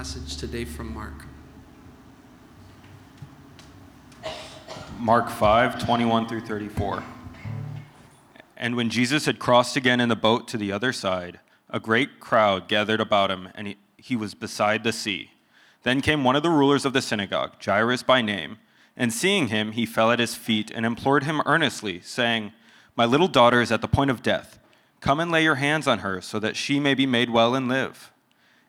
passage today from Mark. Mark 5, 21 through 34. And when Jesus had crossed again in the boat to the other side, a great crowd gathered about him, and he, he was beside the sea. Then came one of the rulers of the synagogue, Jairus by name, and seeing him, he fell at his feet and implored him earnestly, saying, My little daughter is at the point of death. Come and lay your hands on her, so that she may be made well and live.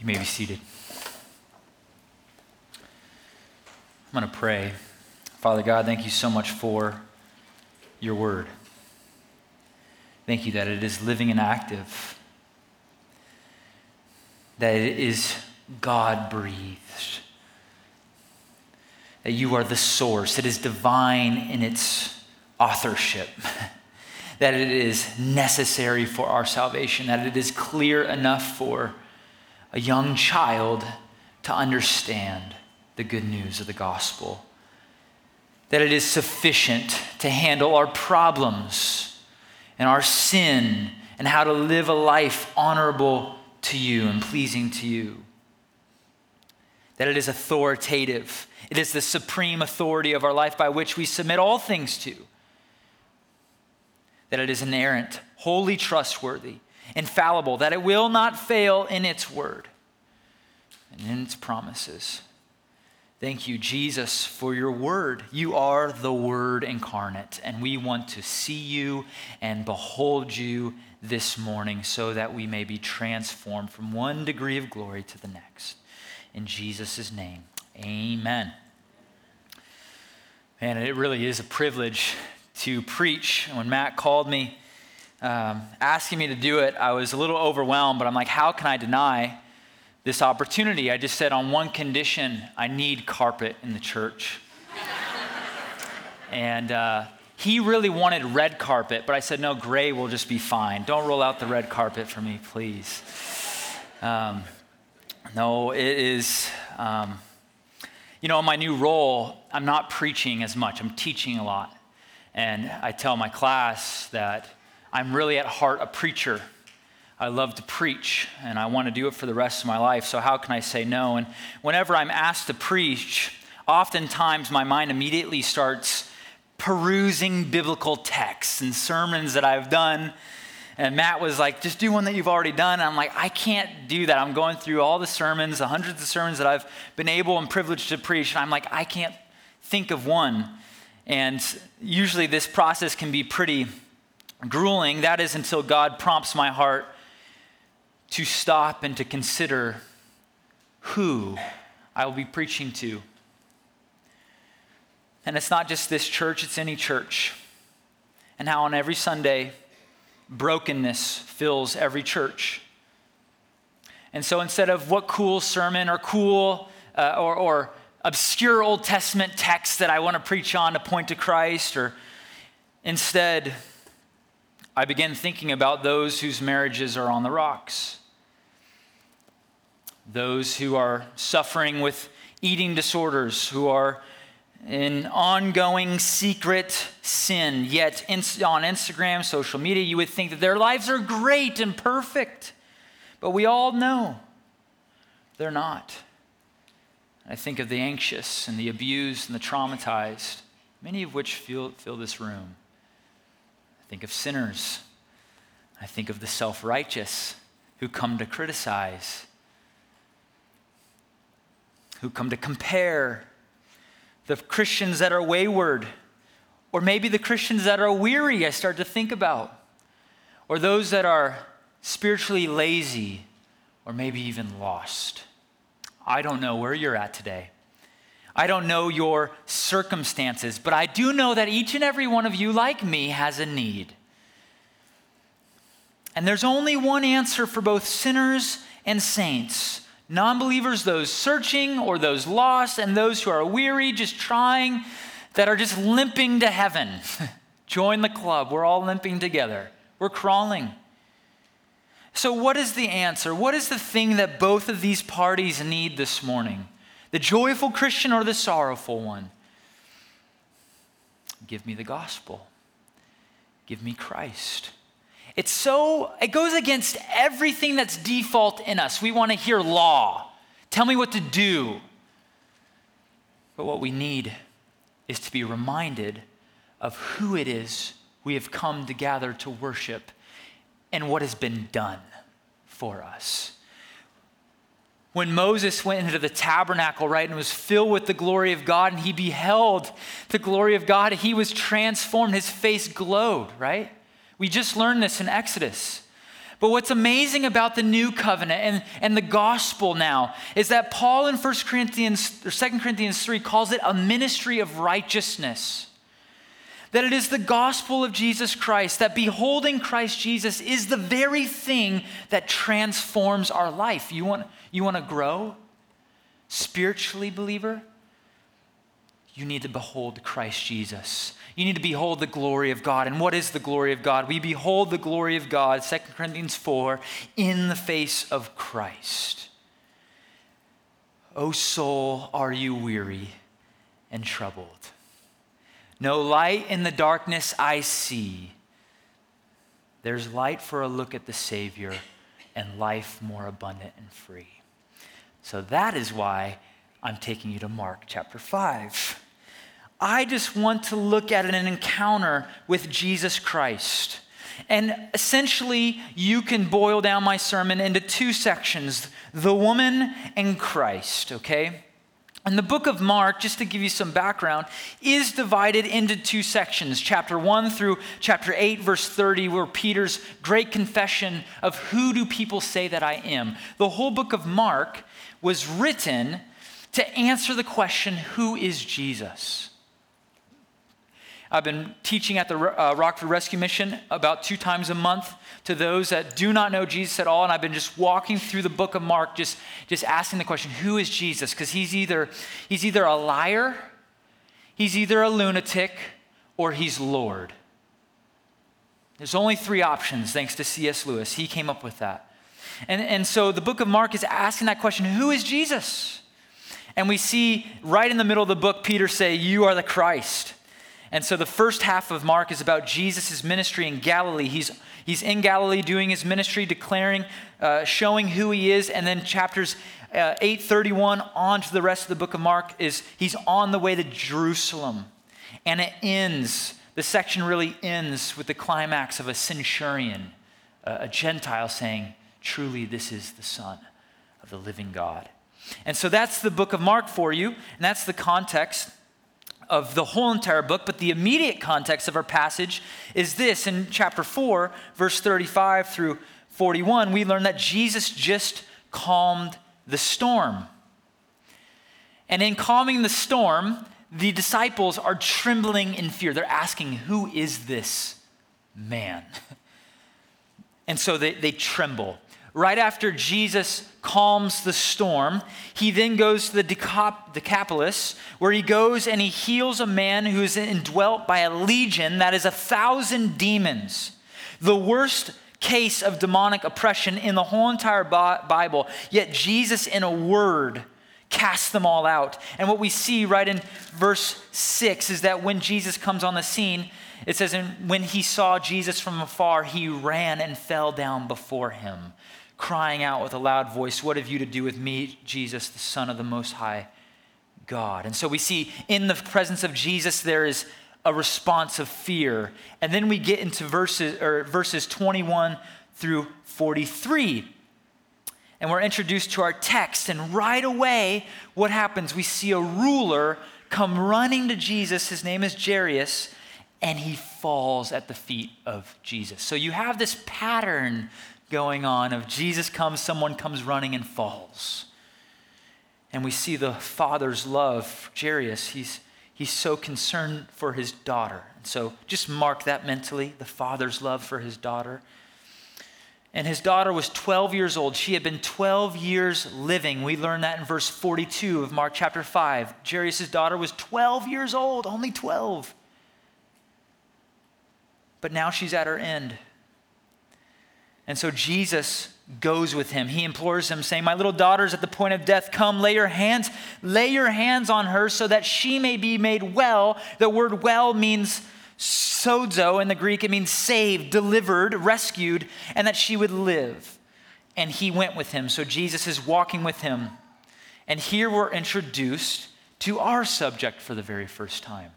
You may be seated. I'm going to pray. Father God, thank you so much for your word. Thank you that it is living and active, that it is God breathed, that you are the source, it is divine in its authorship. that it is necessary for our salvation, that it is clear enough for a young child to understand the good news of the gospel. That it is sufficient to handle our problems and our sin and how to live a life honorable to you and pleasing to you. That it is authoritative. It is the supreme authority of our life by which we submit all things to. That it is inerrant, wholly trustworthy, infallible, that it will not fail in its word and in its promises. Thank you, Jesus, for your word. You are the word incarnate, and we want to see you and behold you this morning so that we may be transformed from one degree of glory to the next. In Jesus' name, amen. Man, it really is a privilege to preach. When Matt called me, um, asking me to do it, I was a little overwhelmed, but I'm like, how can I deny this opportunity? I just said, on one condition, I need carpet in the church. and uh, he really wanted red carpet, but I said, no, gray will just be fine. Don't roll out the red carpet for me, please. Um, no, it is. Um, you know, in my new role, I'm not preaching as much, I'm teaching a lot. And I tell my class that I'm really at heart a preacher. I love to preach and I want to do it for the rest of my life. So, how can I say no? And whenever I'm asked to preach, oftentimes my mind immediately starts perusing biblical texts and sermons that I've done. And Matt was like, just do one that you've already done. And I'm like, I can't do that. I'm going through all the sermons, the hundreds of sermons that I've been able and privileged to preach. And I'm like, I can't think of one. And usually this process can be pretty grueling. That is until God prompts my heart to stop and to consider who I will be preaching to. And it's not just this church, it's any church. And how on every Sunday, brokenness fills every church. And so instead of what cool sermon or cool uh, or, or obscure Old Testament text that I want to preach on to point to Christ, or instead, I begin thinking about those whose marriages are on the rocks those who are suffering with eating disorders, who are in ongoing secret sin, yet on Instagram, social media, you would think that their lives are great and perfect. But we all know they're not. I think of the anxious and the abused and the traumatized, many of which fill, fill this room. Think of sinners I think of the self righteous who come to criticize, who come to compare, the Christians that are wayward, or maybe the Christians that are weary, I start to think about, or those that are spiritually lazy, or maybe even lost. I don't know where you're at today. I don't know your circumstances, but I do know that each and every one of you, like me, has a need. And there's only one answer for both sinners and saints non believers, those searching or those lost, and those who are weary, just trying, that are just limping to heaven. Join the club. We're all limping together, we're crawling. So, what is the answer? What is the thing that both of these parties need this morning? The joyful Christian or the sorrowful one? Give me the gospel. Give me Christ. It's so, it goes against everything that's default in us. We want to hear law. Tell me what to do. But what we need is to be reminded of who it is we have come to gather to worship and what has been done for us. When Moses went into the tabernacle, right, and was filled with the glory of God, and he beheld the glory of God, he was transformed. His face glowed, right? We just learned this in Exodus. But what's amazing about the new covenant and, and the gospel now is that Paul in 1 Corinthians or 2 Corinthians 3 calls it a ministry of righteousness. That it is the gospel of Jesus Christ, that beholding Christ Jesus is the very thing that transforms our life. You want, you want to grow spiritually, believer? You need to behold Christ Jesus. You need to behold the glory of God. And what is the glory of God? We behold the glory of God, 2 Corinthians 4, in the face of Christ. O soul, are you weary and troubled? No light in the darkness I see. There's light for a look at the Savior and life more abundant and free. So that is why I'm taking you to Mark chapter 5. I just want to look at an encounter with Jesus Christ. And essentially, you can boil down my sermon into two sections the woman and Christ, okay? And the book of Mark, just to give you some background, is divided into two sections chapter 1 through chapter 8, verse 30, where Peter's great confession of who do people say that I am. The whole book of Mark was written to answer the question who is Jesus? I've been teaching at the uh, Rockford Rescue Mission about two times a month to those that do not know Jesus at all. And I've been just walking through the book of Mark, just, just asking the question, who is Jesus? Because he's either, he's either a liar, he's either a lunatic, or he's Lord. There's only three options, thanks to C.S. Lewis. He came up with that. And, and so the book of Mark is asking that question who is Jesus? And we see right in the middle of the book Peter say, You are the Christ. And so the first half of Mark is about Jesus' ministry in Galilee. He's, he's in Galilee doing his ministry, declaring, uh, showing who he is. And then chapters uh, 831 on to the rest of the book of Mark is he's on the way to Jerusalem. And it ends, the section really ends with the climax of a centurion, uh, a Gentile saying, Truly, this is the Son of the living God. And so that's the book of Mark for you, and that's the context of the whole entire book, but the immediate context of our passage is this in chapter 4, verse 35 through 41. We learn that Jesus just calmed the storm. And in calming the storm, the disciples are trembling in fear. They're asking, Who is this man? And so they, they tremble right after Jesus calms the storm, he then goes to the Decapolis, where he goes and he heals a man who is indwelt by a legion that is a thousand demons. The worst case of demonic oppression in the whole entire Bible. Yet Jesus, in a word, casts them all out. And what we see right in verse 6 is that when Jesus comes on the scene, it says, And when he saw Jesus from afar, he ran and fell down before him crying out with a loud voice, What have you to do with me, Jesus, the Son of the Most High God? And so we see in the presence of Jesus, there is a response of fear. And then we get into verses, or verses 21 through 43. And we're introduced to our text, and right away, what happens? We see a ruler come running to Jesus. His name is Jairus, and he falls at the feet of Jesus. So you have this pattern going on of Jesus comes, someone comes running and falls. And we see the father's love for Jairus. He's, he's so concerned for his daughter. And so just mark that mentally the father's love for his daughter. And his daughter was 12 years old. She had been 12 years living. We learn that in verse 42 of Mark chapter 5. Jairus' daughter was 12 years old, only 12. But now she's at her end. And so Jesus goes with him. He implores him, saying, My little daughter's at the point of death. Come, lay your hands, lay your hands on her so that she may be made well. The word well means sozo in the Greek, it means saved, delivered, rescued, and that she would live. And he went with him. So Jesus is walking with him. And here we're introduced to our subject for the very first time.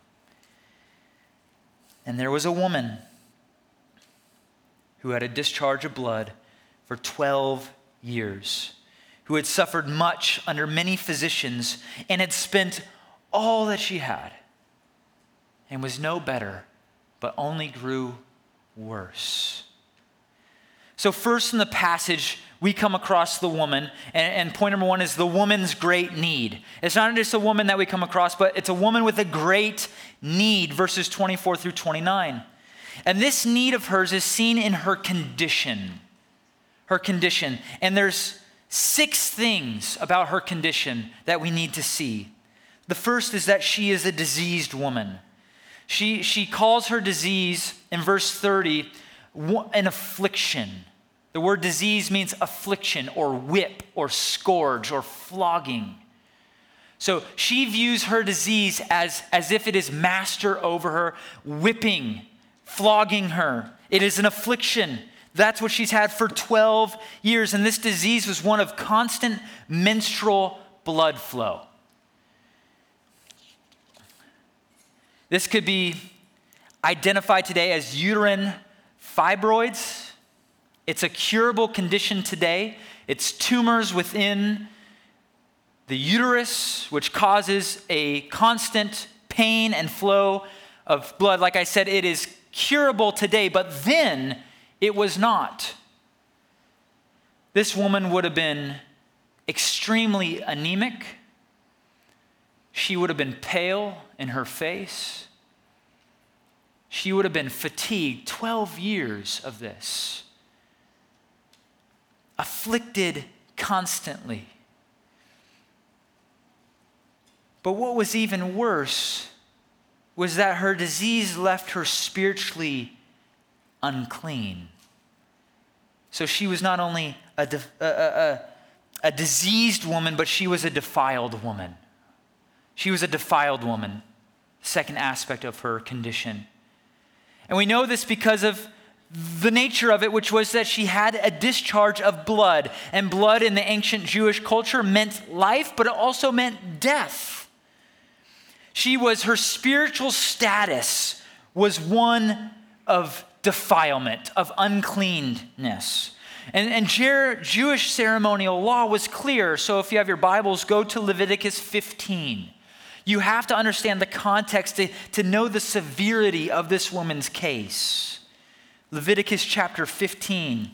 And there was a woman who had a discharge of blood for 12 years, who had suffered much under many physicians and had spent all that she had and was no better but only grew worse. So, first in the passage, we come across the woman, and, and, point number one is the woman's great need. It's not just a woman that we come across, but it's a woman with a great need, verses 24 through 29. And this need of hers is seen in her condition. Her condition. And there's six things about her condition that we need to see. The first is that she is a diseased woman. She, she calls her disease in verse 30 an affliction. The word disease means affliction or whip or scourge or flogging. So she views her disease as, as if it is master over her, whipping, flogging her. It is an affliction. That's what she's had for 12 years. And this disease was one of constant menstrual blood flow. This could be identified today as uterine fibroids. It's a curable condition today. It's tumors within the uterus, which causes a constant pain and flow of blood. Like I said, it is curable today, but then it was not. This woman would have been extremely anemic. She would have been pale in her face. She would have been fatigued 12 years of this, afflicted constantly. But what was even worse was that her disease left her spiritually unclean. So she was not only a, a, a, a diseased woman, but she was a defiled woman. She was a defiled woman, second aspect of her condition. And we know this because of the nature of it, which was that she had a discharge of blood. And blood in the ancient Jewish culture meant life, but it also meant death. She was, her spiritual status was one of defilement, of uncleanness. And, and Jewish ceremonial law was clear. So if you have your Bibles, go to Leviticus 15. You have to understand the context to, to know the severity of this woman's case. Leviticus chapter 15.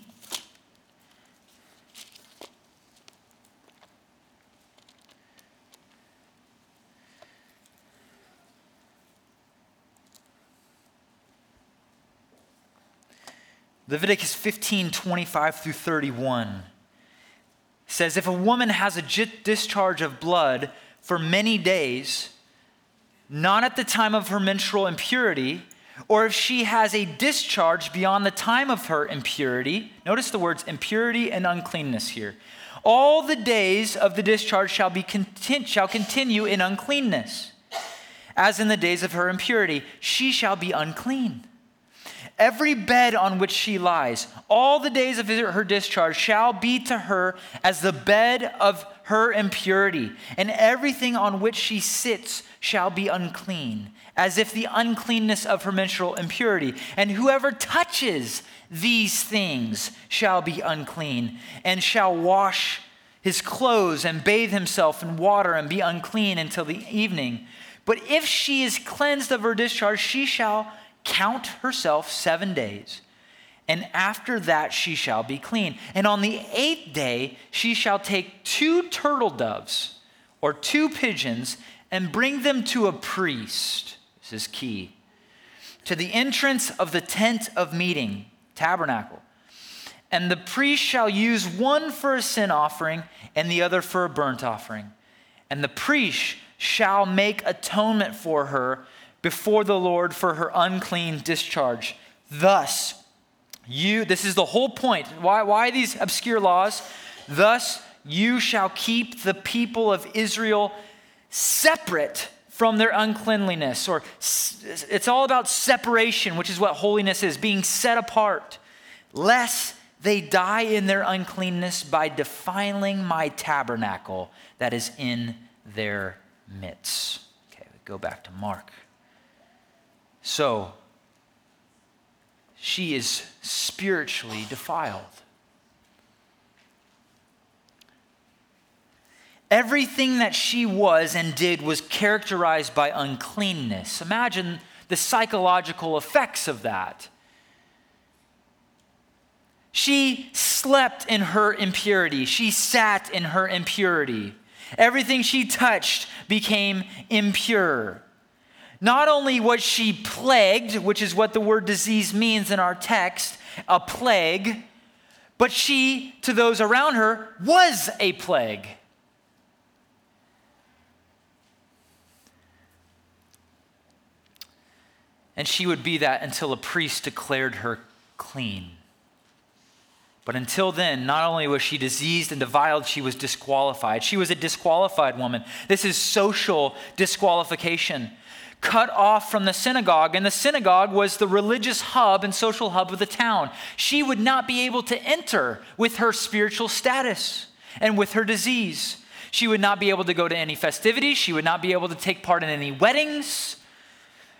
Leviticus 15, 25 through 31 says, If a woman has a discharge of blood, for many days, not at the time of her menstrual impurity, or if she has a discharge beyond the time of her impurity. Notice the words impurity and uncleanness here. All the days of the discharge shall, be content, shall continue in uncleanness, as in the days of her impurity. She shall be unclean. Every bed on which she lies, all the days of her discharge shall be to her as the bed of her impurity, and everything on which she sits shall be unclean, as if the uncleanness of her menstrual impurity. And whoever touches these things shall be unclean, and shall wash his clothes and bathe himself in water and be unclean until the evening. But if she is cleansed of her discharge, she shall count herself seven days, and after that she shall be clean. And on the eighth day she shall take two turtle doves or two pigeons and bring them to a priest. This is key. To the entrance of the tent of meeting, tabernacle. And the priest shall use one for a sin offering and the other for a burnt offering. And the priest shall make atonement for her before the Lord for her unclean discharge. Thus, you, this is the whole point. Why, why these obscure laws? Thus, you shall keep the people of Israel separate from their uncleanliness. Or it's all about separation, which is what holiness is being set apart, lest they die in their uncleanness by defiling my tabernacle that is in their midst. Okay, we go back to Mark. So, she is spiritually defiled. Everything that she was and did was characterized by uncleanness. Imagine the psychological effects of that. She slept in her impurity, she sat in her impurity. Everything she touched became impure. Not only was she plagued, which is what the word disease means in our text, a plague, but she, to those around her, was a plague. And she would be that until a priest declared her clean. But until then, not only was she diseased and defiled, she was disqualified. She was a disqualified woman. This is social disqualification cut off from the synagogue, and the synagogue was the religious hub and social hub of the town. She would not be able to enter with her spiritual status and with her disease. She would not be able to go to any festivities. She would not be able to take part in any weddings.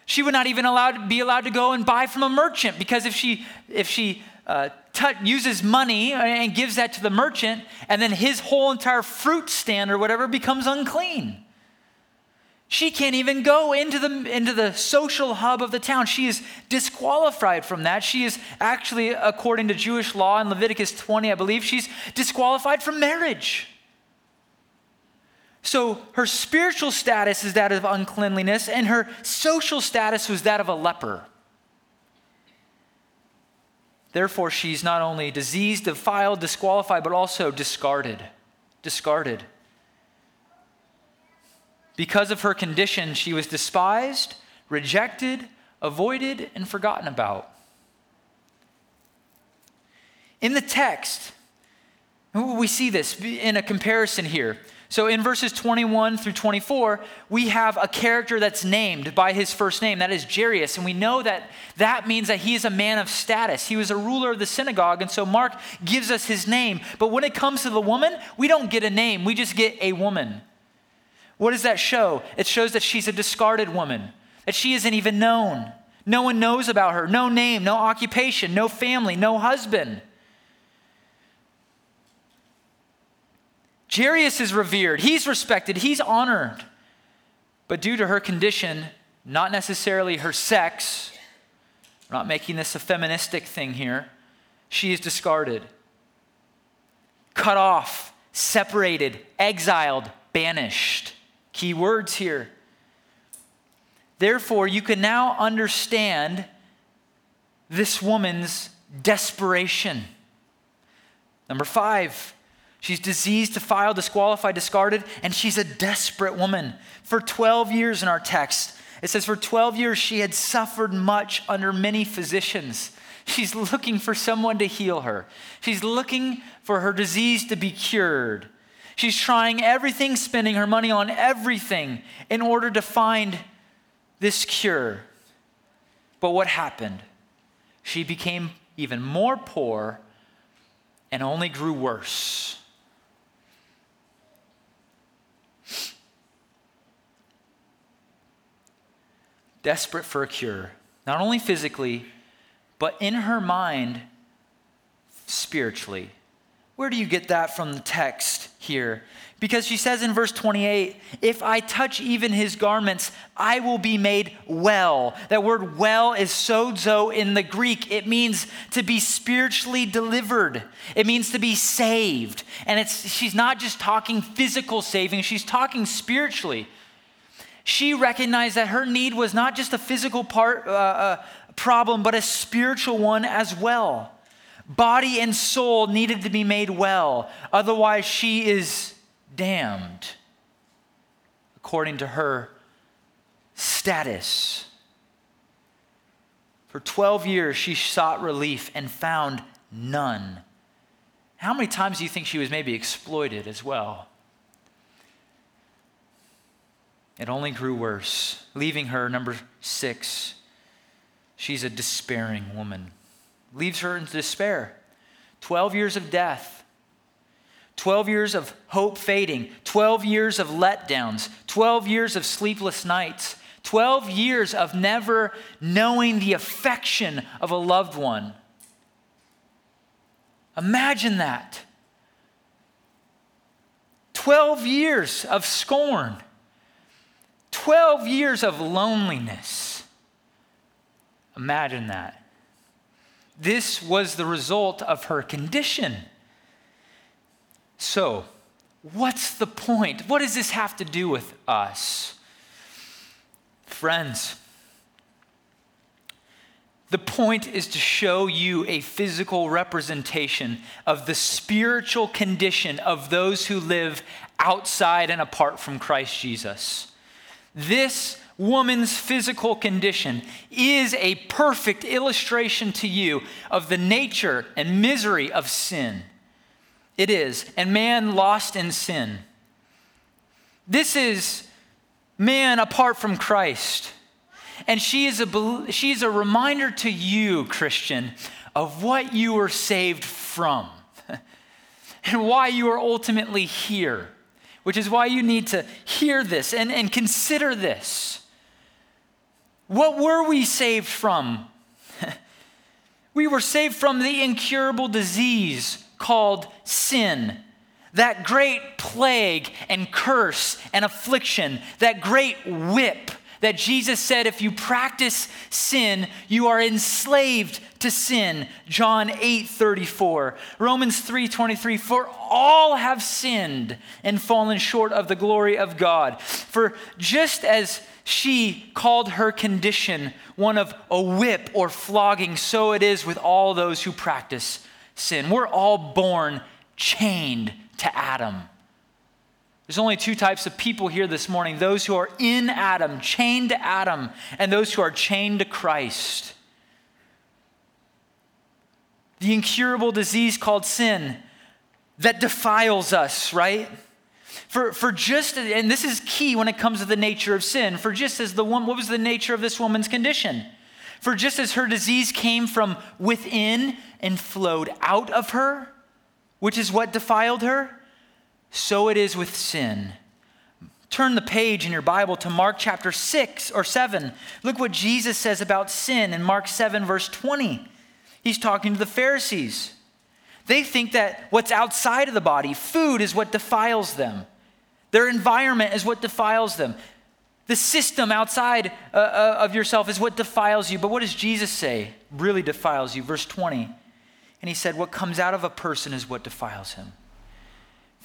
She would not even allowed, be allowed to go and buy from a merchant because if she, if she uh, t- uses money and gives that to the merchant, and then his whole entire fruit stand or whatever becomes unclean. She can't even go into the, into the social hub of the town. She is disqualified from that. She is actually, according to Jewish law in Leviticus 20, I believe, she's disqualified from marriage. So her spiritual status is that of uncleanliness, and her social status was that of a leper. Therefore, she's not only diseased, defiled, disqualified, but also discarded. Discarded. Because of her condition, she was despised, rejected, avoided, and forgotten about. In the text, we see this in a comparison here. So in verses 21 through 24, we have a character that's named by his first name, that is Jairus, and we know that that means that he is a man of status. He was a ruler of the synagogue, and so Mark gives us his name. But when it comes to the woman, we don't get a name, we just get a woman. What does that show? It shows that she's a discarded woman, that she isn't even known. No one knows about her. No name, no occupation, no family, no husband. Jairus is revered. He's respected. He's honored. But due to her condition, not necessarily her sex, we're not making this a feministic thing here, she is discarded, cut off, separated, exiled, banished. Key words here. Therefore, you can now understand this woman's desperation. Number five, she's diseased, defiled, disqualified, discarded, and she's a desperate woman. For 12 years in our text, it says, For 12 years she had suffered much under many physicians. She's looking for someone to heal her, she's looking for her disease to be cured. She's trying everything, spending her money on everything in order to find this cure. But what happened? she became even more poor and only grew worse. Desperate for a cure, not only physically, but in her mind, spiritually. Where do you get that from the text here? Because she says in verse 28, if I touch even his garments, I will be made well. That word well is sozo in the Greek. It means to be spiritually delivered, it means to be saved. And it's, she's not just talking physical saving, she's talking spiritually. She recognized that her need was not just a physical part, uh, uh, problem, but a spiritual one as well. Body and soul needed to be made well, otherwise, she is damned according to her status. For 12 years, she sought relief and found none. How many times do you think she was maybe exploited as well? It only grew worse, leaving her, number six, she's a despairing woman. Leaves her in despair. 12 years of death 12 years of hope fading, 12 years of letdowns, 12 years of sleepless nights, 12 years of never knowing the affection of a loved one. Imagine that. 12 years of scorn, 12 years of loneliness. Imagine that. This was the result of her condition. So, what's the point? What does this have to do with us? Friends, the point is to show you a physical representation of the spiritual condition of those who live outside and apart from Christ Jesus. This woman's physical condition is a perfect illustration to you of the nature and misery of sin. It is. And man lost in sin. This is man apart from Christ. And she is a, she's a reminder to you, Christian, of what you were saved from and why you are ultimately here, which is why you need to hear this and, and consider this. What were we saved from? we were saved from the incurable disease called sin. That great plague and curse and affliction, that great whip that Jesus said if you practice sin, you are enslaved to sin. John 8 34. Romans 3 23. For all have sinned and fallen short of the glory of God. For just as she called her condition one of a whip or flogging, so it is with all those who practice sin. We're all born chained to Adam. There's only two types of people here this morning those who are in Adam, chained to Adam, and those who are chained to Christ. The incurable disease called sin that defiles us, right? For, for just, and this is key when it comes to the nature of sin, for just as the one, what was the nature of this woman's condition? For just as her disease came from within and flowed out of her, which is what defiled her, so it is with sin. Turn the page in your Bible to Mark chapter 6 or 7. Look what Jesus says about sin in Mark 7, verse 20. He's talking to the Pharisees. They think that what's outside of the body, food, is what defiles them. Their environment is what defiles them. The system outside uh, uh, of yourself is what defiles you. But what does Jesus say really defiles you? Verse 20. And he said, What comes out of a person is what defiles him.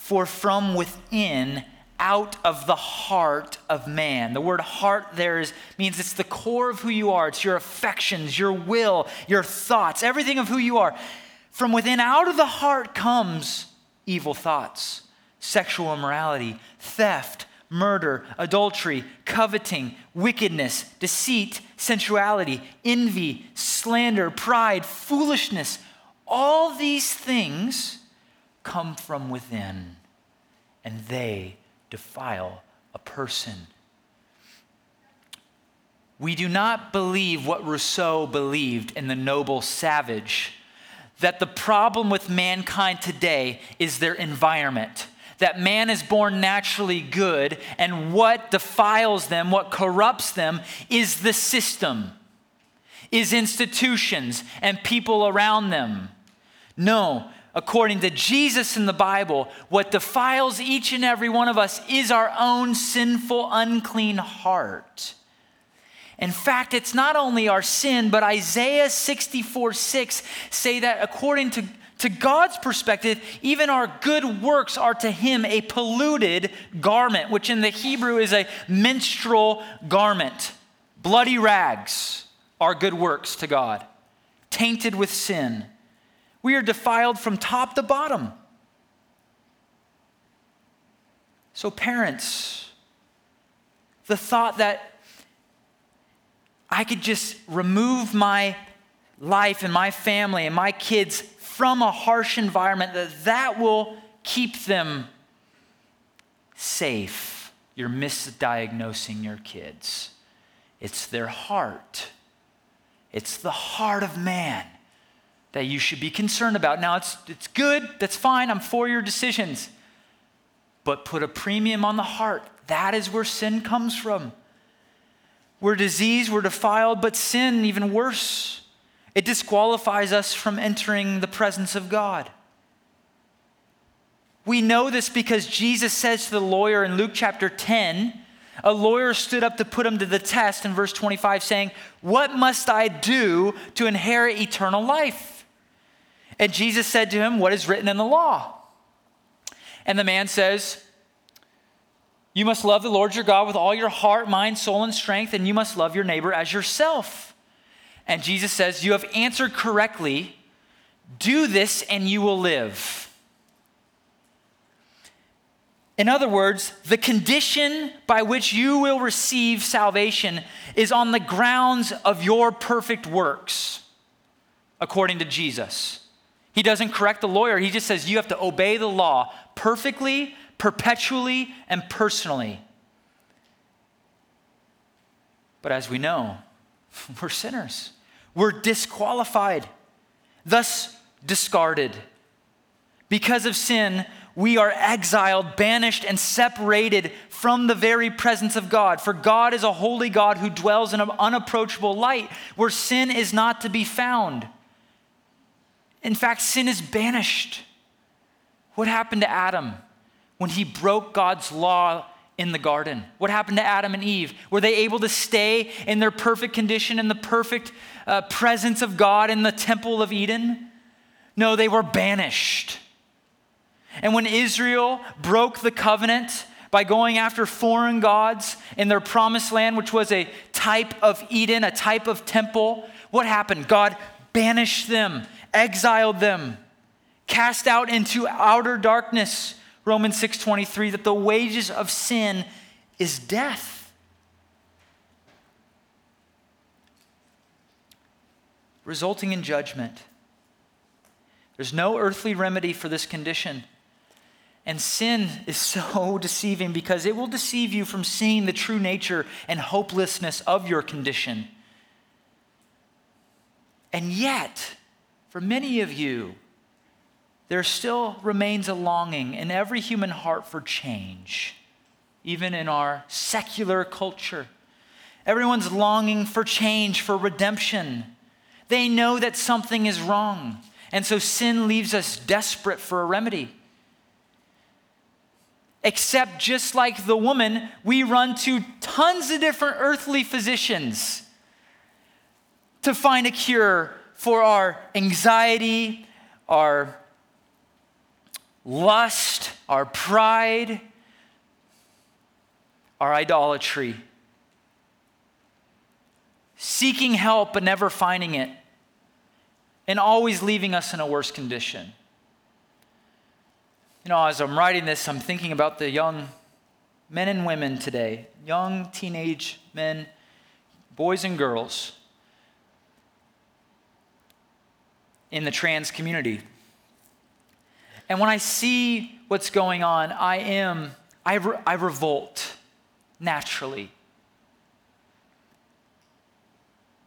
For from within, out of the heart of man. The word heart there is, means it's the core of who you are. It's your affections, your will, your thoughts, everything of who you are. From within, out of the heart comes evil thoughts, sexual immorality, theft murder, adultery, coveting, wickedness, deceit, sensuality, envy, slander, pride, foolishness. All these things come from within, and they defile a person. we do not believe what Rousseau believed in The Noble Savage that the problem with mankind today is their environment. That man is born naturally good, and what defiles them, what corrupts them, is the system, is institutions and people around them. No, according to Jesus in the Bible, what defiles each and every one of us is our own sinful, unclean heart. In fact, it's not only our sin, but Isaiah 64 6 say that according to, to God's perspective, even our good works are to him a polluted garment, which in the Hebrew is a menstrual garment. Bloody rags are good works to God, tainted with sin. We are defiled from top to bottom. So, parents, the thought that I could just remove my life and my family and my kids from a harsh environment, that that will keep them safe. You're misdiagnosing your kids. It's their heart. It's the heart of man that you should be concerned about. Now, it's, it's good, that's fine, I'm for your decisions. But put a premium on the heart. That is where sin comes from. We're diseased, we're defiled, but sin, even worse, it disqualifies us from entering the presence of God. We know this because Jesus says to the lawyer in Luke chapter 10, a lawyer stood up to put him to the test in verse 25, saying, What must I do to inherit eternal life? And Jesus said to him, What is written in the law? And the man says, You must love the Lord your God with all your heart, mind, soul, and strength, and you must love your neighbor as yourself. And Jesus says, You have answered correctly. Do this and you will live. In other words, the condition by which you will receive salvation is on the grounds of your perfect works, according to Jesus. He doesn't correct the lawyer. He just says you have to obey the law perfectly, perpetually, and personally. But as we know, we're sinners. We're disqualified, thus discarded. Because of sin, we are exiled, banished, and separated from the very presence of God. For God is a holy God who dwells in an unapproachable light where sin is not to be found. In fact, sin is banished. What happened to Adam when he broke God's law in the garden? What happened to Adam and Eve? Were they able to stay in their perfect condition, in the perfect uh, presence of God in the temple of Eden? No, they were banished. And when Israel broke the covenant by going after foreign gods in their promised land, which was a type of Eden, a type of temple, what happened? God banished them exiled them, cast out into outer darkness. Romans 6:23 that the wages of sin is death. Resulting in judgment. There's no earthly remedy for this condition. And sin is so deceiving because it will deceive you from seeing the true nature and hopelessness of your condition. And yet, for many of you, there still remains a longing in every human heart for change, even in our secular culture. Everyone's longing for change, for redemption. They know that something is wrong, and so sin leaves us desperate for a remedy. Except, just like the woman, we run to tons of different earthly physicians to find a cure for our anxiety, our lust, our pride, our idolatry. Seeking help but never finding it, and always leaving us in a worse condition. You know, as I'm writing this, I'm thinking about the young men and women today, young teenage men, boys and girls in the trans community. And when I see what's going on, I am, I, re- I revolt naturally.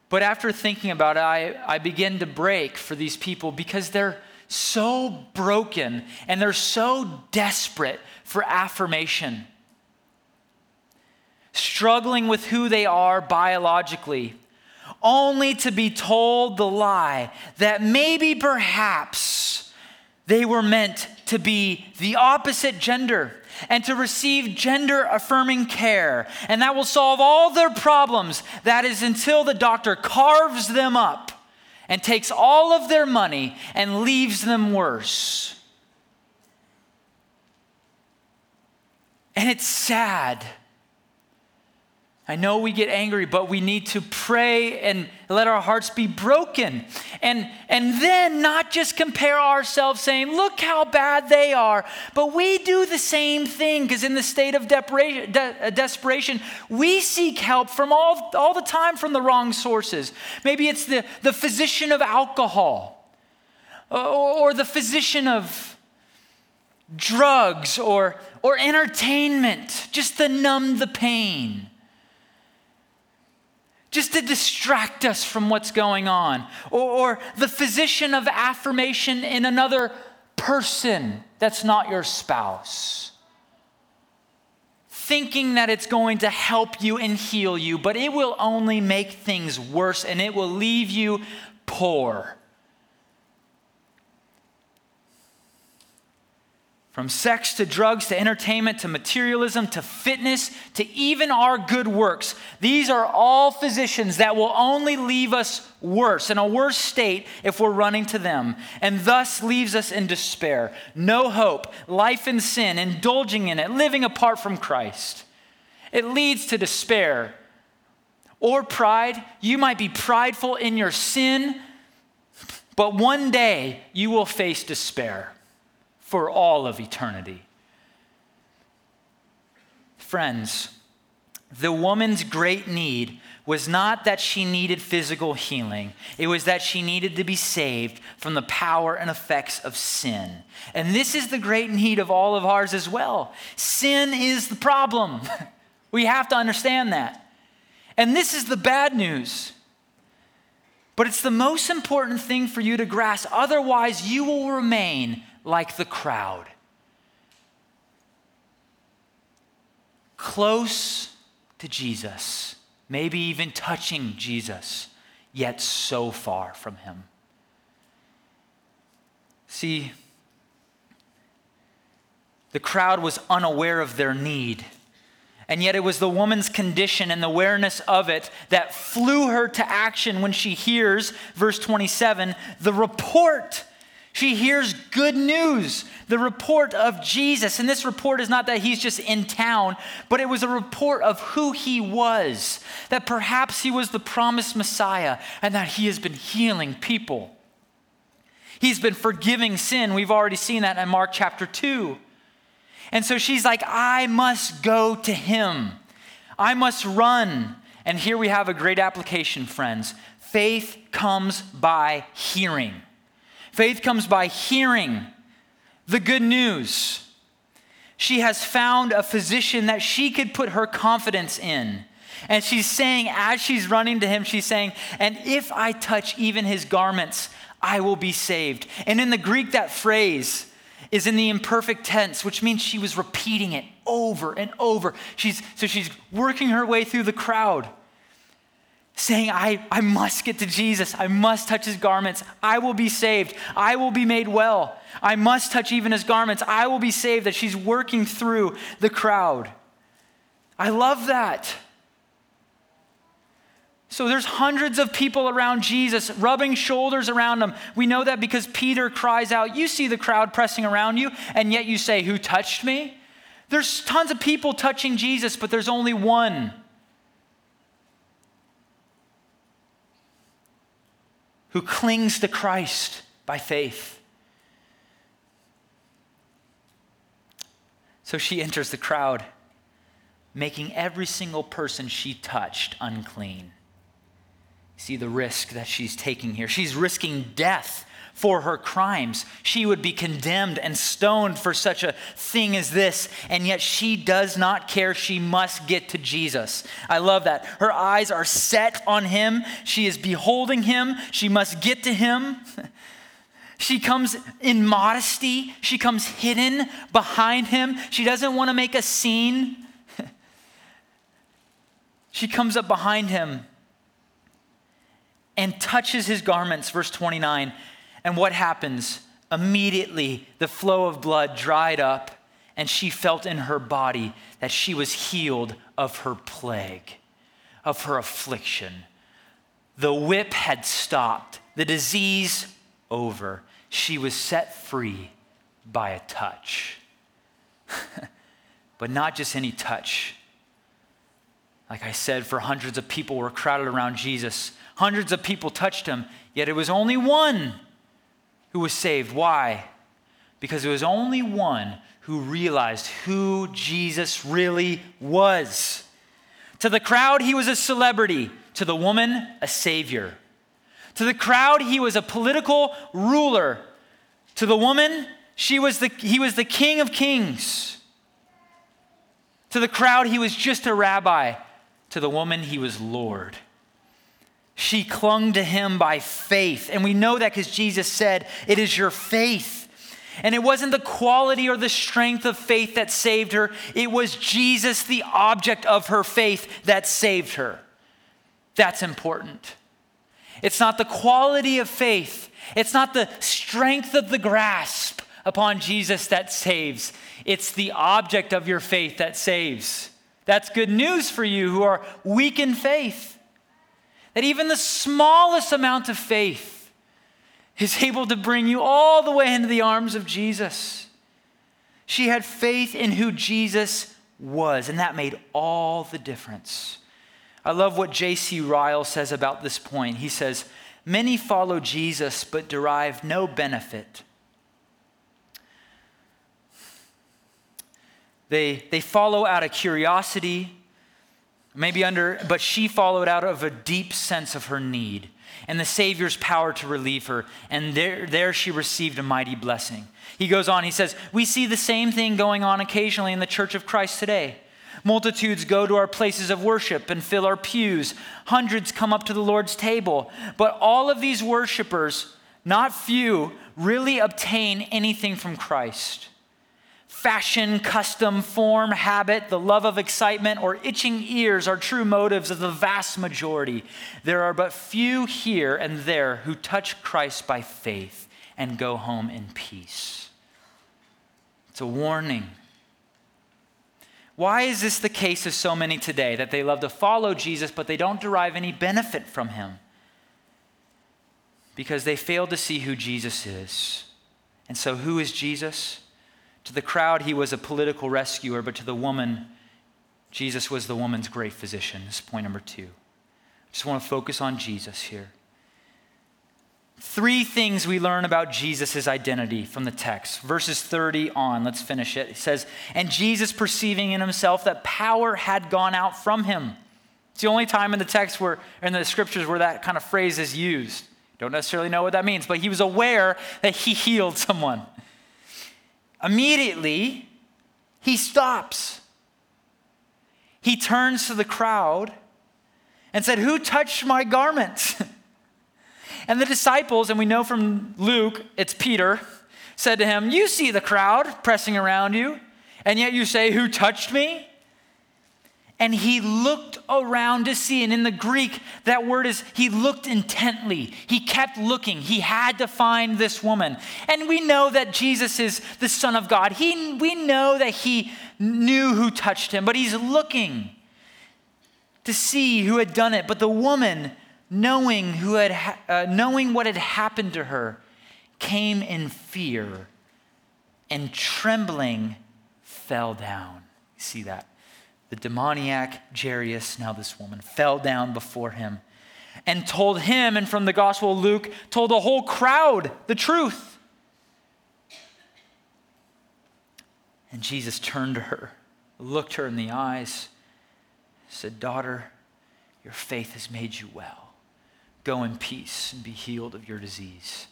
But after thinking about it, I, I begin to break for these people because they're so broken and they're so desperate for affirmation. Struggling with who they are biologically, only to be told the lie that maybe perhaps they were meant to be the opposite gender and to receive gender affirming care. And that will solve all their problems. That is until the doctor carves them up and takes all of their money and leaves them worse. And it's sad I know we get angry, but we need to pray and let our hearts be broken. And, and then not just compare ourselves saying, look how bad they are, but we do the same thing because in the state of de- uh, desperation, we seek help from all, all the time from the wrong sources. Maybe it's the, the physician of alcohol or, or the physician of drugs or, or entertainment just to numb the pain just to distract us from what's going on, or, or, the physician of affirmation in another person that's not your spouse. Thinking that it's going to help you and heal you, but it will only make things worse and it will leave you poor. From sex to drugs to entertainment to materialism to fitness to even our good works. These are all physicians that will only leave us worse, in a worse state, if we're running to them, and thus leaves us in despair. No hope, life in sin, indulging in it, living apart from Christ. It leads to despair or pride. You might be prideful in your sin, but one day you will face despair for all of eternity. Friends, the woman's great need was not that she needed physical healing, it was that she needed to be saved from the power and effects of sin. And this is the great need of all of ours as well. Sin is the problem. we have to understand that. And this is the bad news. But it's the most important thing for you to grasp. Otherwise, you will remain like the crowd. Close to Jesus, maybe even touching Jesus, yet so far from him. See, the crowd was unaware of their need. And yet, it was the woman's condition and the awareness of it that flew her to action when she hears, verse 27, the report she hears good news, the report of Jesus. And this report is not that he's just in town, but it was a report of who he was, that perhaps he was the promised Messiah and that he has been healing people. He's been forgiving sin. We've already seen that in Mark chapter 2. And so she's like, I must go to him. I must run. And here we have a great application, friends. Faith comes by hearing. Faith comes by hearing the good news. She has found a physician that she could put her confidence in. And she's saying, as she's running to him, she's saying, And if I touch even his garments, I will be saved. And in the Greek, that phrase is in the imperfect tense, which means she was repeating it over and over. She's, so she's working her way through the crowd saying, I, I must get to Jesus. I must touch his garments. I will be saved. I will be made well. I must touch even his garments. I will be saved. That she's working through the crowd. I love that. So there's hundreds of people around Jesus, rubbing shoulders around him. We know that because Peter cries out, You see the crowd pressing around you, and yet you say, Who touched me? There's tons of people touching Jesus, but there's only one who clings to Christ by faith. So she enters the crowd, making every single person she touched unclean. See the risk that she's taking here. She's risking death for her crimes. She would be condemned and stoned for such a thing as this, and yet she does not care. She must get to Jesus. I love that. Her eyes are set on him. She is beholding him. She must get to him. She comes in modesty. She comes hidden behind him. She doesn't want to make a scene. she comes up behind him and touches his garments, verse 29. And what happens? Immediately, the flow of blood dried up, and she felt in her body that she was healed of her plague, of her affliction. The whip had stopped, the disease over. She was set free by a touch. but not just any touch. Like I said, for hundreds of people were crowded around Jesus. Hundreds of people touched him, yet it was only one who was saved. Why? Because it was only one who realized who Jesus really was. To the crowd, he was a celebrity. To the woman, a savior. To the crowd, he was a political ruler. To the woman, she was the, he was the king of kings. To the crowd, he was just a rabbi. To the woman, he was Lord. She clung to him by faith. And we know that because Jesus said, It is your faith. And it wasn't the quality or the strength of faith that saved her, it was Jesus, the object of her faith, that saved her. That's important. It's not the quality of faith, it's not the strength of the grasp upon Jesus that saves. It's the object of your faith that saves. That's good news for you who are weak in faith. That even the smallest amount of faith is able to bring you all the way into the arms of Jesus. She had faith in who Jesus was, and that made all the difference. I love what J.C. Ryle says about this point. He says, Many follow Jesus but derive no benefit. They, they follow out of curiosity, maybe under, but she followed out of a deep sense of her need and the Savior's power to relieve her. And there, there she received a mighty blessing. He goes on, he says, We see the same thing going on occasionally in the church of Christ today. Multitudes go to our places of worship and fill our pews. Hundreds come up to the Lord's table. But all of these worshipers, not few, really obtain anything from Christ. Fashion, custom, form, habit, the love of excitement, or itching ears are true motives of the vast majority. There are but few here and there who touch Christ by faith and go home in peace. It's a warning why is this the case of so many today that they love to follow Jesus, but they don't derive any benefit from him? Because they fail to see who Jesus is. And so, who is Jesus? To the crowd, he was a political rescuer, but to the woman, Jesus was the woman's great physician. This is point number two. I just want to focus on Jesus here. Three things we learn about Jesus' identity from the text. Verses 30 on, let's finish it. It says, And Jesus, perceiving in himself that power had gone out from him. It's the only time in the text where, in the scriptures where that kind of phrase is used. Don't necessarily know what that means, but he was aware that he healed someone. Immediately, he stops. He turns to the crowd and said, Who touched my garment? And the disciples, and we know from Luke, it's Peter, said to him, You see the crowd pressing around you, and yet you say, Who touched me? And he looked around to see. And in the Greek, that word is he looked intently. He kept looking. He had to find this woman. And we know that Jesus is the Son of God. He, we know that he knew who touched him, but he's looking to see who had done it. But the woman knowing, who had uh, knowing what had happened to her, came in fear and trembling fell down. See that? The demoniac Jairus, now this woman, fell down before him and told him, and from the Gospel of Luke, told the whole crowd the truth. And Jesus turned to her, looked her in the eyes, said, Daughter, your faith has made you well. Go in peace and be healed of your disease.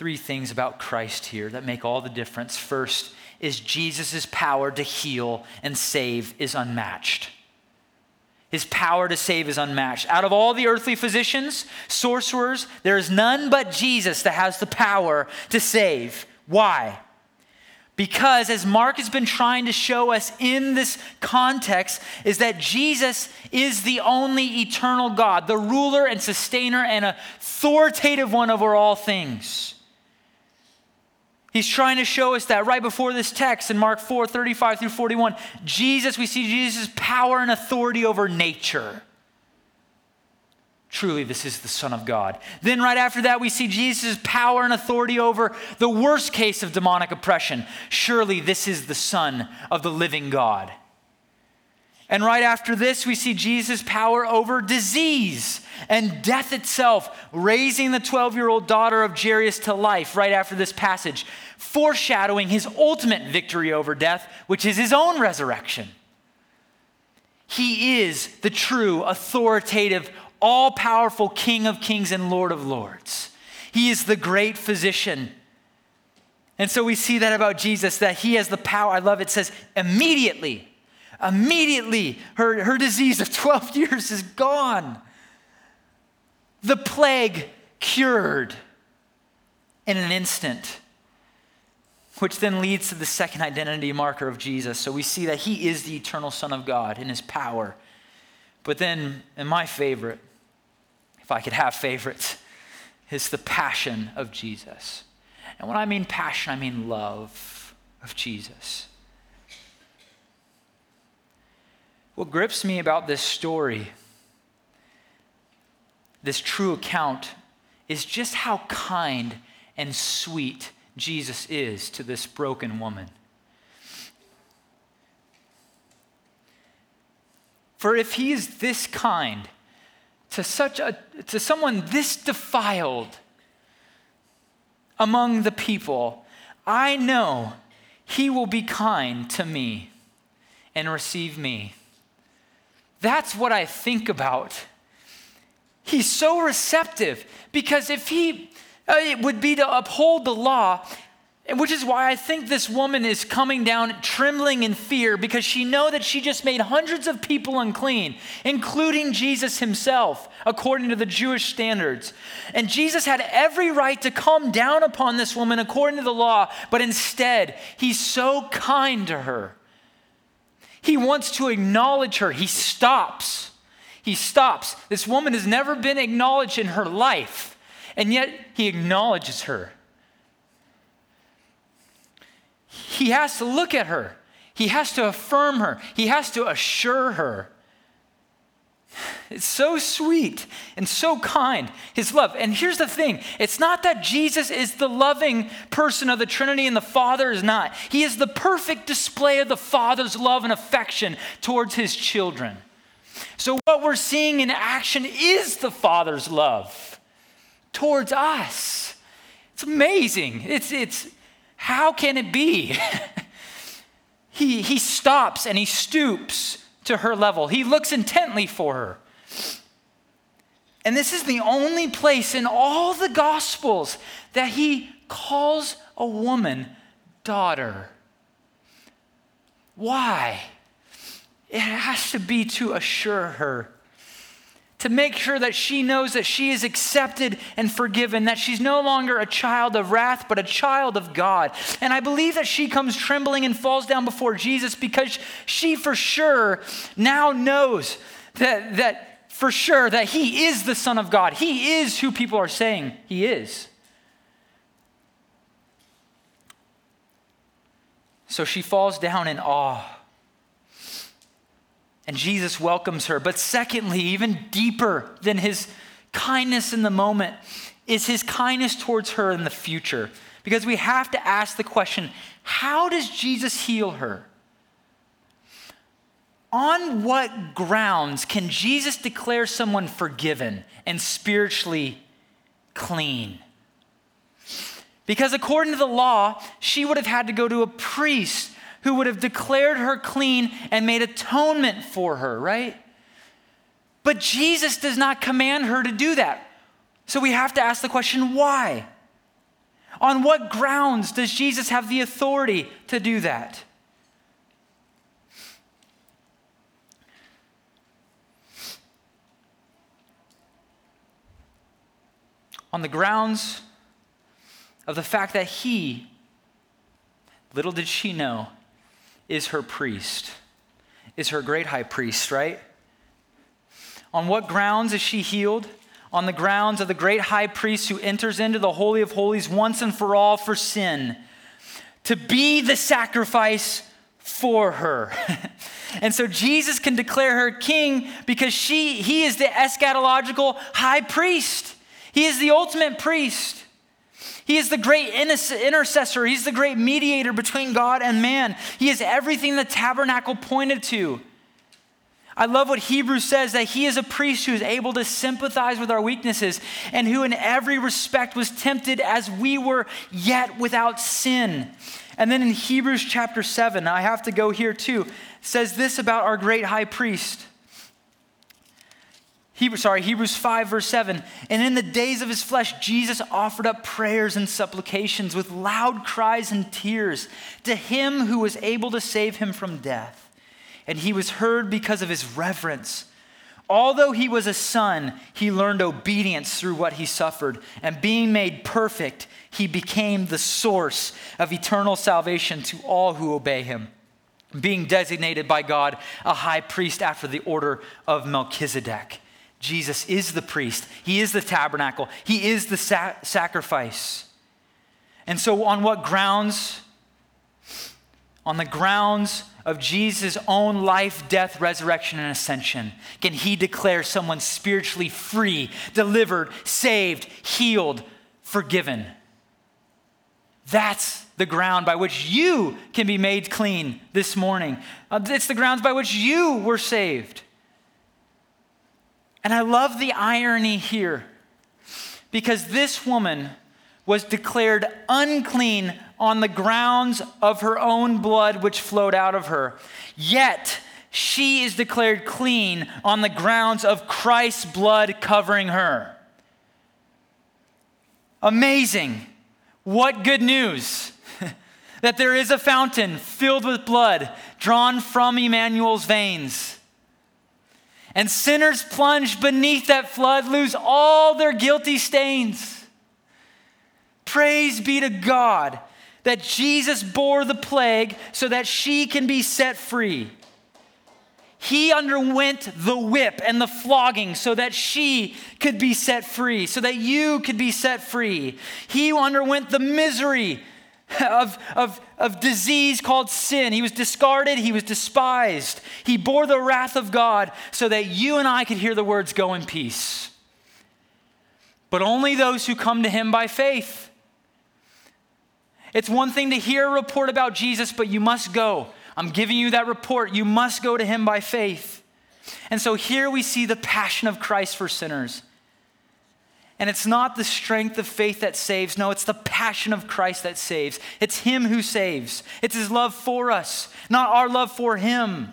Three things about Christ here that make all the difference. First is Jesus' power to heal and save is unmatched. His power to save is unmatched. Out of all the earthly physicians, sorcerers, there is none but Jesus that has the power to save. Why? Because, as Mark has been trying to show us in this context, is that Jesus is the only eternal God, the ruler and sustainer and authoritative one over all things. He's trying to show us that right before this text in Mark 4 35 through 41. Jesus, we see Jesus' power and authority over nature. Truly, this is the Son of God. Then, right after that, we see Jesus' power and authority over the worst case of demonic oppression. Surely, this is the Son of the living God. And right after this, we see Jesus' power over disease and death itself, raising the 12 year old daughter of Jairus to life right after this passage, foreshadowing his ultimate victory over death, which is his own resurrection. He is the true, authoritative, all powerful King of kings and Lord of lords. He is the great physician. And so we see that about Jesus, that he has the power. I love it, it says, immediately Immediately, her, her disease of 12 years is gone. The plague cured in an instant, which then leads to the second identity marker of Jesus. So we see that he is the eternal Son of God in his power. But then, and my favorite, if I could have favorites, is the passion of Jesus. And when I mean passion, I mean love of Jesus. What grips me about this story, this true account, is just how kind and sweet Jesus is to this broken woman. For if he is this kind to such a to someone this defiled among the people, I know he will be kind to me and receive me. That's what I think about. He's so receptive because if he uh, it would be to uphold the law, which is why I think this woman is coming down trembling in fear because she know that she just made hundreds of people unclean, including Jesus himself, according to the Jewish standards. And Jesus had every right to come down upon this woman according to the law, but instead, he's so kind to her. He wants to acknowledge her. He stops. He stops. This woman has never been acknowledged in her life, and yet he acknowledges her. He has to look at her, he has to affirm her, he has to assure her. It's so sweet and so kind, his love. And here's the thing it's not that Jesus is the loving person of the Trinity and the Father is not. He is the perfect display of the Father's love and affection towards his children. So, what we're seeing in action is the Father's love towards us. It's amazing. It's, it's how can it be? he, he stops and he stoops to her level. He looks intently for her. And this is the only place in all the Gospels that he calls a woman daughter. Why? It has to be to assure her, to make sure that she knows that she is accepted and forgiven, that she's no longer a child of wrath, but a child of God. And I believe that she comes trembling and falls down before Jesus because she for sure now knows that, that for sure that he is the Son of God. He is who people are saying he is. So she falls down in awe. And Jesus welcomes her. But secondly, even deeper than his kindness in the moment, is his kindness towards her in the future. Because we have to ask the question how does Jesus heal her? on what grounds can Jesus declare someone forgiven and spiritually clean? Because according to the law, she would have had to go to a priest who would have declared her clean and made atonement for her, right? But Jesus does not command her to do that. So we have to ask the question why? On what grounds does Jesus have the authority to do that? On the grounds of the fact that he, little did she know, is her priest, is her great high priest, right? On what grounds is she healed? On the grounds of the great high priest who enters into the Holy of Holies once and for all for sin, to be the sacrifice for her. and so Jesus can declare her king because she, he is the eschatological high priest. He is the ultimate priest. He is the great intercessor. He's the great mediator between God and man. He is everything the tabernacle pointed to. I love what Hebrews says that he is a priest who is able to sympathize with our weaknesses and who, in every respect, was tempted as we were, yet without sin. And then in Hebrews chapter 7, I have to go here too, says this about our great high priest. Hebrews, sorry, Hebrews 5, verse 7. And in the days of his flesh, Jesus offered up prayers and supplications with loud cries and tears to him who was able to save him from death. And he was heard because of his reverence. Although he was a son, he learned obedience through what he suffered. And being made perfect, he became the source of eternal salvation to all who obey him, being designated by God a high priest after the order of Melchizedek. Jesus is the priest, He is the tabernacle, He is the sa- sacrifice. And so, on what grounds? On the grounds of Jesus' own life, death, resurrection, and ascension, can He declare someone spiritually free, delivered, saved, healed, forgiven. That's the ground by which you can be made clean this morning. Uh, it's the grounds by which you were saved. And I love the irony here because this woman was declared unclean on the grounds of her own blood which flowed out of her. Yet, she is declared clean on the grounds of Christ's blood covering her. Amazing. What good news! that there is a fountain filled with blood drawn from Emmanuel's veins. And sinners plunged beneath that flood lose all their guilty stains. Praise be to God that Jesus bore the plague so that she can be set free. He underwent the whip and the flogging so that she could be set free, so that you could be set free. He underwent the misery of, of, of disease called sin. He was discarded, he was despised. He bore the wrath of God so that you and I could hear the words, Go in peace. But only those who come to him by faith. It's one thing to hear a report about Jesus, but you must go. I'm giving you that report. You must go to him by faith. And so here we see the passion of Christ for sinners. And it's not the strength of faith that saves. No, it's the passion of Christ that saves. It's Him who saves. It's His love for us, not our love for Him.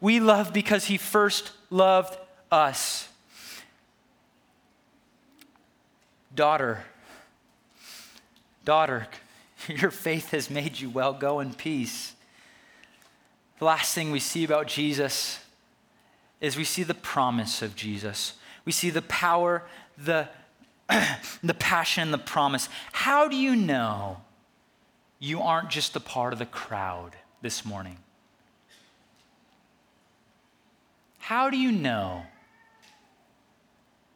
We love because He first loved us. Daughter, daughter, your faith has made you well. Go in peace. The last thing we see about Jesus is we see the promise of Jesus we see the power, the, the passion, the promise. How do you know you aren't just a part of the crowd this morning? How do you know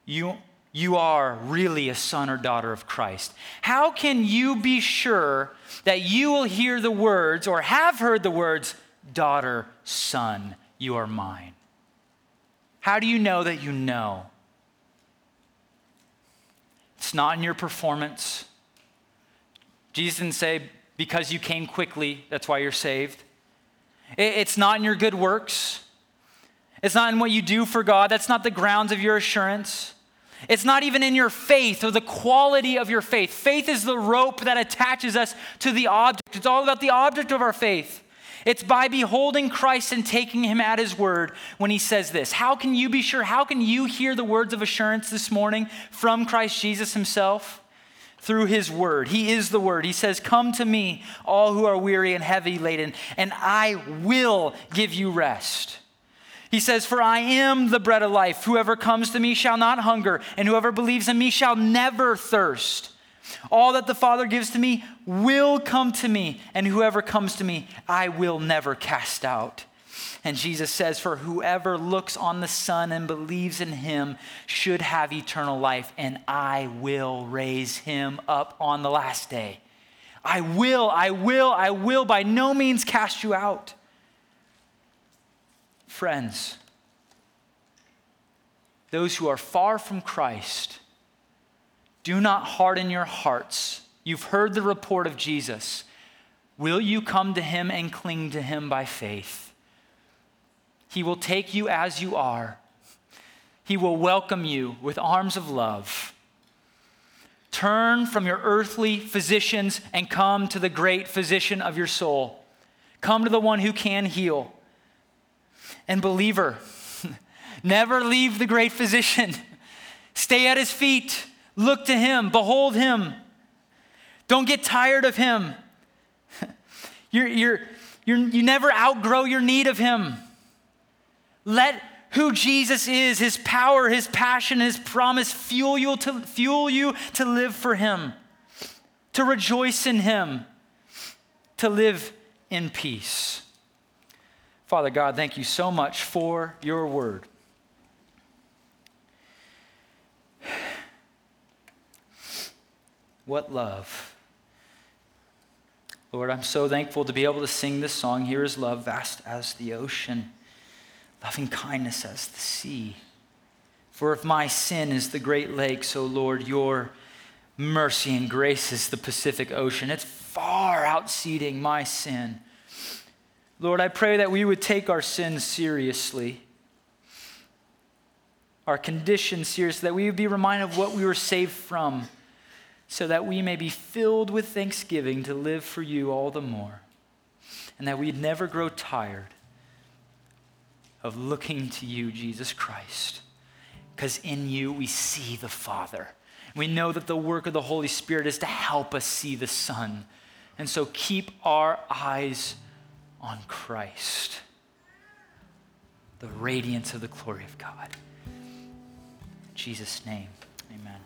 you, you are really a son or daughter of Christ? How can you be sure that you will hear the words or have heard the words, daughter, son, you are mine? How do you know that you know? It's not in your performance. Jesus didn't say, because you came quickly, that's why you're saved. It's not in your good works. It's not in what you do for God. That's not the grounds of your assurance. It's not even in your faith or the quality of your faith. Faith is the rope that attaches us to the object. It's all about the object of our faith. It's by beholding Christ and taking him at his word when he says this. How can you be sure? How can you hear the words of assurance this morning from Christ Jesus himself? through his word. He is the word. He says, Come to me, all who are weary and heavy laden, and I will give you rest. He says, For I am the bread of life. Whoever comes to me shall not hunger, and whoever believes in me shall never thirst. All that the Father gives to me will come to me, and whoever comes to me, I will never cast out. And Jesus says, For whoever looks on the Son and believes in him should have eternal life, and I will raise him up on the last day. I will, I will, I will by no means cast you out. Friends, those who are far from Christ, do not harden your hearts. You've heard the report of Jesus. Will you come to him and cling to him by faith? He will take you as you are. He will welcome you with arms of love. Turn from your earthly physicians and come to the great physician of your soul. Come to the one who can heal. And, believer, never leave the great physician. Stay at his feet. Look to him. Behold him. Don't get tired of him. You're, you're, you're, you never outgrow your need of him. Let who Jesus is, his power, his passion, his promise fuel you to fuel you to live for him, to rejoice in him, to live in peace. Father God, thank you so much for your word. What love. Lord, I'm so thankful to be able to sing this song, Here is Love, Vast as the Ocean loving kindness as the sea. For if my sin is the great lake, so Lord, your mercy and grace is the Pacific Ocean. It's far outseeding my sin. Lord, I pray that we would take our sins seriously, our condition seriously, that we would be reminded of what we were saved from, so that we may be filled with thanksgiving to live for you all the more, and that we'd never grow tired of looking to you, Jesus Christ, because in you we see the Father. We know that the work of the Holy Spirit is to help us see the Son. And so keep our eyes on Christ, the radiance of the glory of God. In Jesus' name, amen.